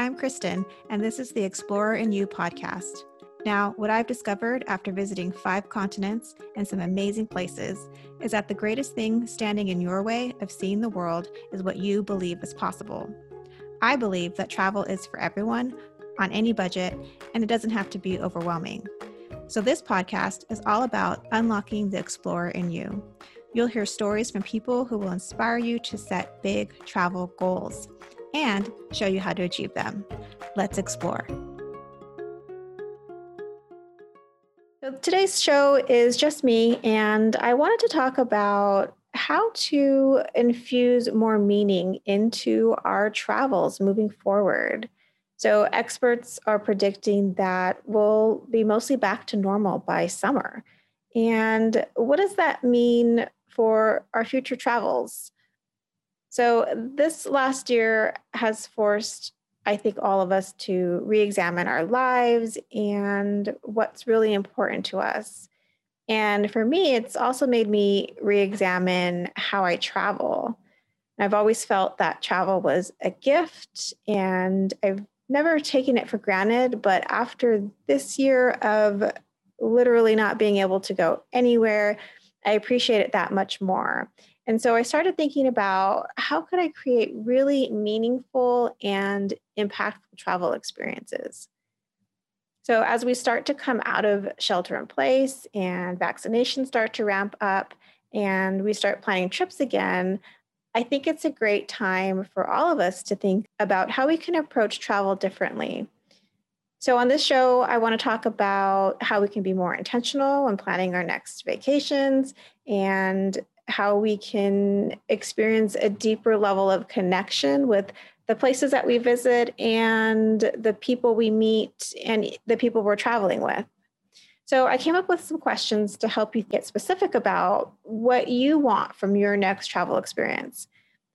I'm Kristen, and this is the Explorer in You podcast. Now, what I've discovered after visiting five continents and some amazing places is that the greatest thing standing in your way of seeing the world is what you believe is possible. I believe that travel is for everyone, on any budget, and it doesn't have to be overwhelming. So, this podcast is all about unlocking the explorer in you. You'll hear stories from people who will inspire you to set big travel goals and show you how to achieve them. Let's explore. So today's show is just me, and I wanted to talk about how to infuse more meaning into our travels moving forward. So, experts are predicting that we'll be mostly back to normal by summer. And what does that mean for our future travels? So, this last year has forced, I think, all of us to re examine our lives and what's really important to us. And for me, it's also made me re examine how I travel. I've always felt that travel was a gift and I've never taken it for granted. But after this year of literally not being able to go anywhere, I appreciate it that much more. And so I started thinking about how could I create really meaningful and impactful travel experiences. So as we start to come out of shelter in place and vaccinations start to ramp up and we start planning trips again, I think it's a great time for all of us to think about how we can approach travel differently. So, on this show, I want to talk about how we can be more intentional when planning our next vacations and how we can experience a deeper level of connection with the places that we visit and the people we meet and the people we're traveling with. So, I came up with some questions to help you get specific about what you want from your next travel experience.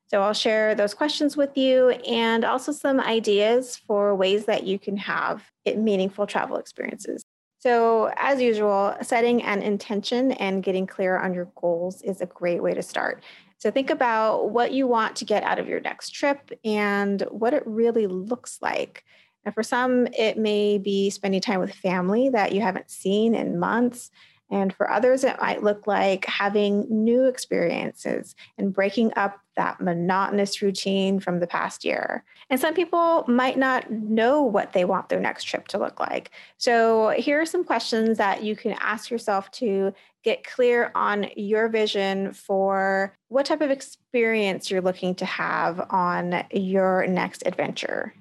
So, I'll share those questions with you and also some ideas for ways that you can have meaningful travel experiences. So, as usual, setting an intention and getting clear on your goals is a great way to start. So, think about what you want to get out of your next trip and what it really looks like. And for some, it may be spending time with family that you haven't seen in months. And for others, it might look like having new experiences and breaking up that monotonous routine from the past year. And some people might not know what they want their next trip to look like. So, here are some questions that you can ask yourself to get clear on your vision for what type of experience you're looking to have on your next adventure.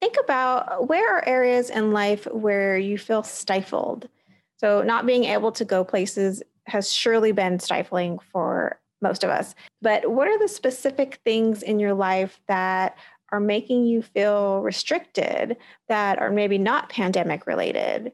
Think about where are areas in life where you feel stifled. So, not being able to go places has surely been stifling for most of us. But what are the specific things in your life that are making you feel restricted that are maybe not pandemic related?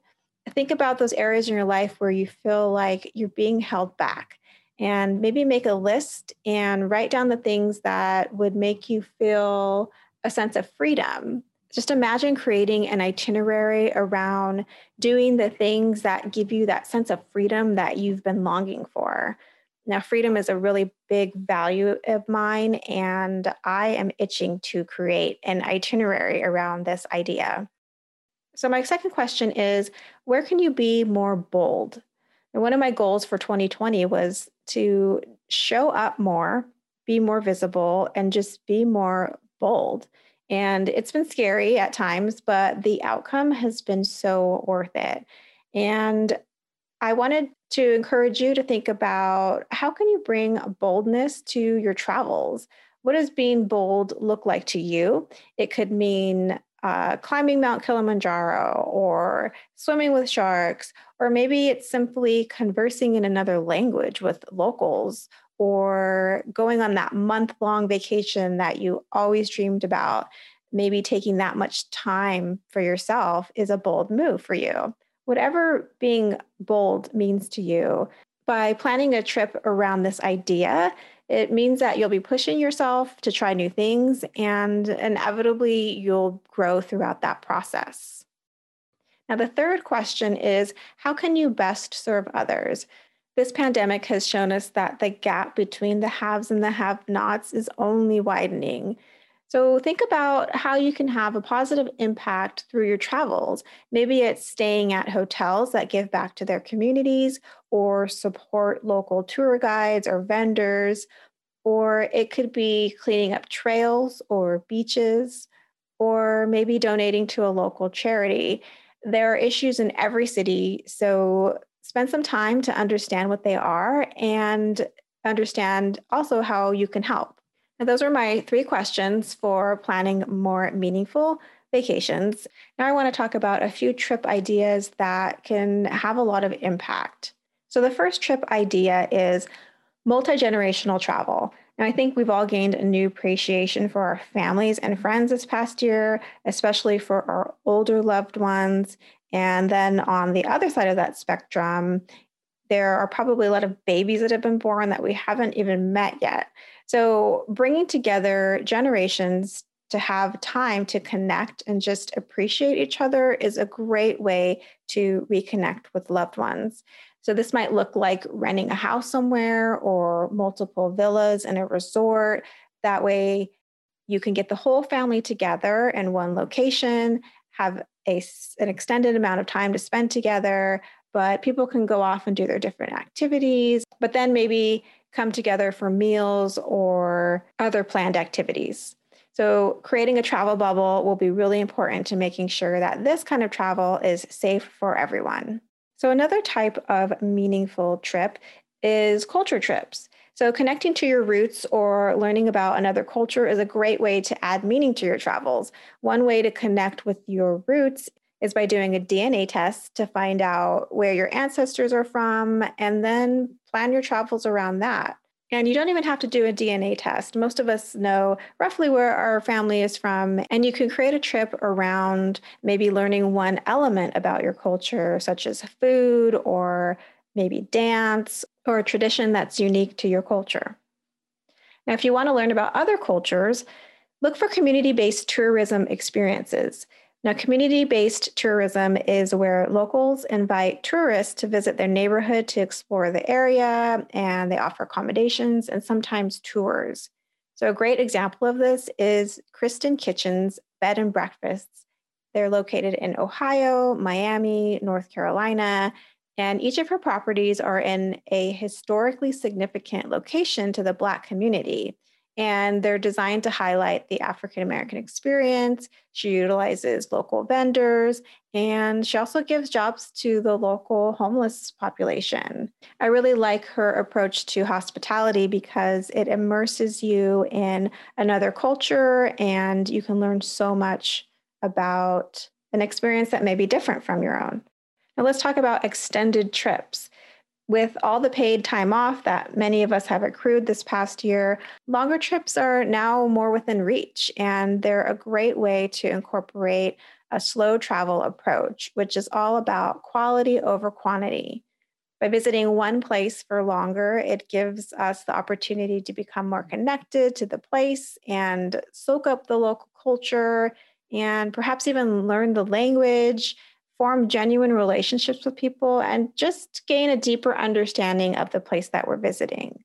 Think about those areas in your life where you feel like you're being held back and maybe make a list and write down the things that would make you feel a sense of freedom. Just imagine creating an itinerary around doing the things that give you that sense of freedom that you've been longing for. Now, freedom is a really big value of mine, and I am itching to create an itinerary around this idea. So, my second question is where can you be more bold? And one of my goals for 2020 was to show up more, be more visible, and just be more bold. And it's been scary at times, but the outcome has been so worth it. And I wanted to encourage you to think about how can you bring boldness to your travels? What does being bold look like to you? It could mean uh, climbing Mount Kilimanjaro or swimming with sharks, or maybe it's simply conversing in another language with locals or going on that month long vacation that you always dreamed about. Maybe taking that much time for yourself is a bold move for you whatever being bold means to you, by planning a trip around this idea, it means that you'll be pushing yourself to try new things and inevitably you'll grow throughout that process. Now, the third question is how can you best serve others? This pandemic has shown us that the gap between the haves and the have nots is only widening. So think about how you can have a positive impact through your travels. Maybe it's staying at hotels that give back to their communities or support local tour guides or vendors, or it could be cleaning up trails or beaches, or maybe donating to a local charity. There are issues in every city, so spend some time to understand what they are and understand also how you can help. And those are my three questions for planning more meaningful vacations. Now, I want to talk about a few trip ideas that can have a lot of impact. So, the first trip idea is multi generational travel. I think we've all gained a new appreciation for our families and friends this past year, especially for our older loved ones. And then on the other side of that spectrum, there are probably a lot of babies that have been born that we haven't even met yet. So, bringing together generations to have time to connect and just appreciate each other is a great way to reconnect with loved ones. So, this might look like renting a house somewhere or multiple villas in a resort. That way, you can get the whole family together in one location, have a, an extended amount of time to spend together, but people can go off and do their different activities. But then maybe come together for meals or other planned activities. So, creating a travel bubble will be really important to making sure that this kind of travel is safe for everyone. So, another type of meaningful trip is culture trips. So, connecting to your roots or learning about another culture is a great way to add meaning to your travels. One way to connect with your roots is by doing a DNA test to find out where your ancestors are from and then plan your travels around that. And you don't even have to do a DNA test. Most of us know roughly where our family is from, and you can create a trip around maybe learning one element about your culture, such as food or maybe dance or a tradition that's unique to your culture. Now, if you want to learn about other cultures, look for community based tourism experiences. Now, community based tourism is where locals invite tourists to visit their neighborhood to explore the area, and they offer accommodations and sometimes tours. So, a great example of this is Kristen Kitchen's Bed and Breakfasts. They're located in Ohio, Miami, North Carolina, and each of her properties are in a historically significant location to the Black community and they're designed to highlight the African American experience. She utilizes local vendors, and she also gives jobs to the local homeless population. I really like her approach to hospitality because it immerses you in another culture, and you can learn so much about an experience that may be different from your own. Now, let's talk about extended trips. With all the paid time off that many of us have accrued this past year, longer trips are now more within reach, and they're a great way to incorporate a slow travel approach, which is all about quality over quantity. By visiting one place for longer, it gives us the opportunity to become more connected to the place and soak up the local culture and perhaps even learn the language form genuine relationships with people, and just gain a deeper understanding of the place that we're visiting.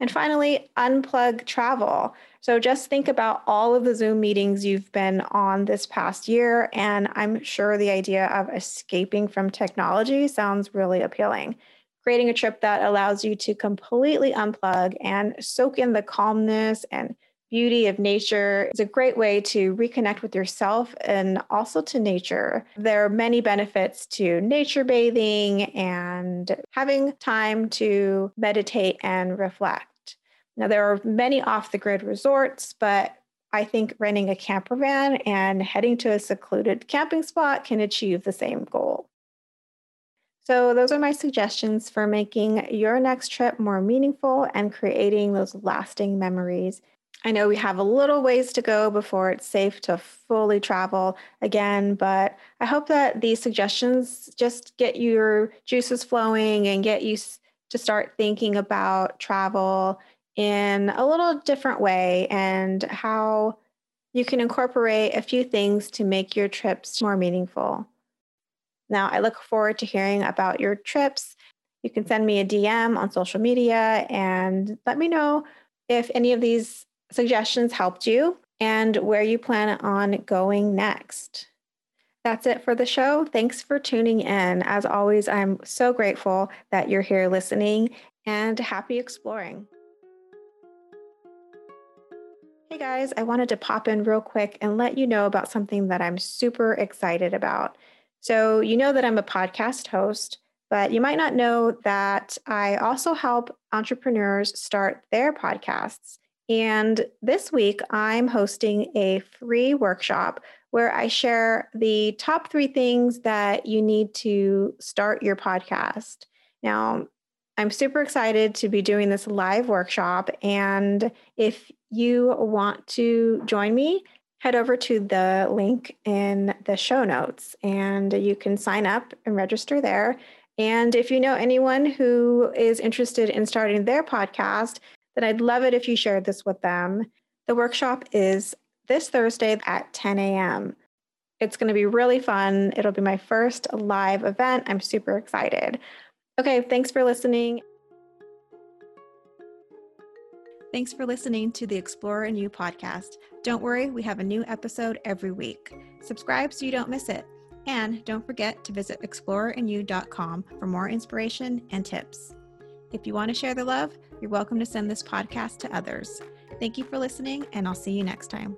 And finally, unplug travel. So just think about all of the Zoom meetings you've been on this past year, and I'm sure the idea of escaping from technology sounds really appealing. Creating a trip that allows you to completely unplug and soak in the calmness and beauty of nature is a great way to reconnect with yourself and also to nature. There are many benefits to nature bathing and having time to meditate and reflect. Now, there are many off the grid resorts, but I think renting a camper van and heading to a secluded camping spot can achieve the same goal. So, those are my suggestions for making your next trip more meaningful and creating those lasting memories I know we have a little ways to go before it's safe to fully travel again, but I hope that these suggestions just get your juices flowing and get you to start thinking about travel in a little different way and how you can incorporate a few things to make your trips more meaningful. Now, I look forward to hearing about your trips. You can send me a DM on social media and let me know if any of these suggestions helped you. and where you plan on going next. That's it for the show. Thanks for tuning in. As always, I'm so grateful that you're here listening and happy exploring. Hey guys, I wanted to pop in real quick and let you know about something that I'm super excited about. So, you know that I'm a podcast host, but you might not know that I also help entrepreneurs start their podcasts. And this week, I'm hosting a free workshop where I share the top three things that you need to start your podcast. Now, I'm super excited to be doing this live workshop. And if you want to join me, head over to the link in the show notes and you can sign up and register there. And if you know anyone who is interested in starting their podcast, then I'd love it if you shared this with them. The workshop is this Thursday at 10 a.m. It's going to be really fun. It'll be my first live event. I'm super excited. Okay, thanks for listening. Thanks for listening to the Explorer in You podcast. Don't worry, we have a new episode every week. Subscribe so you don't miss it. And don't forget to visit explorerandyou.com for more inspiration and tips. If you want to share the love, you're welcome to send this podcast to others. Thank you for listening, and I'll see you next time.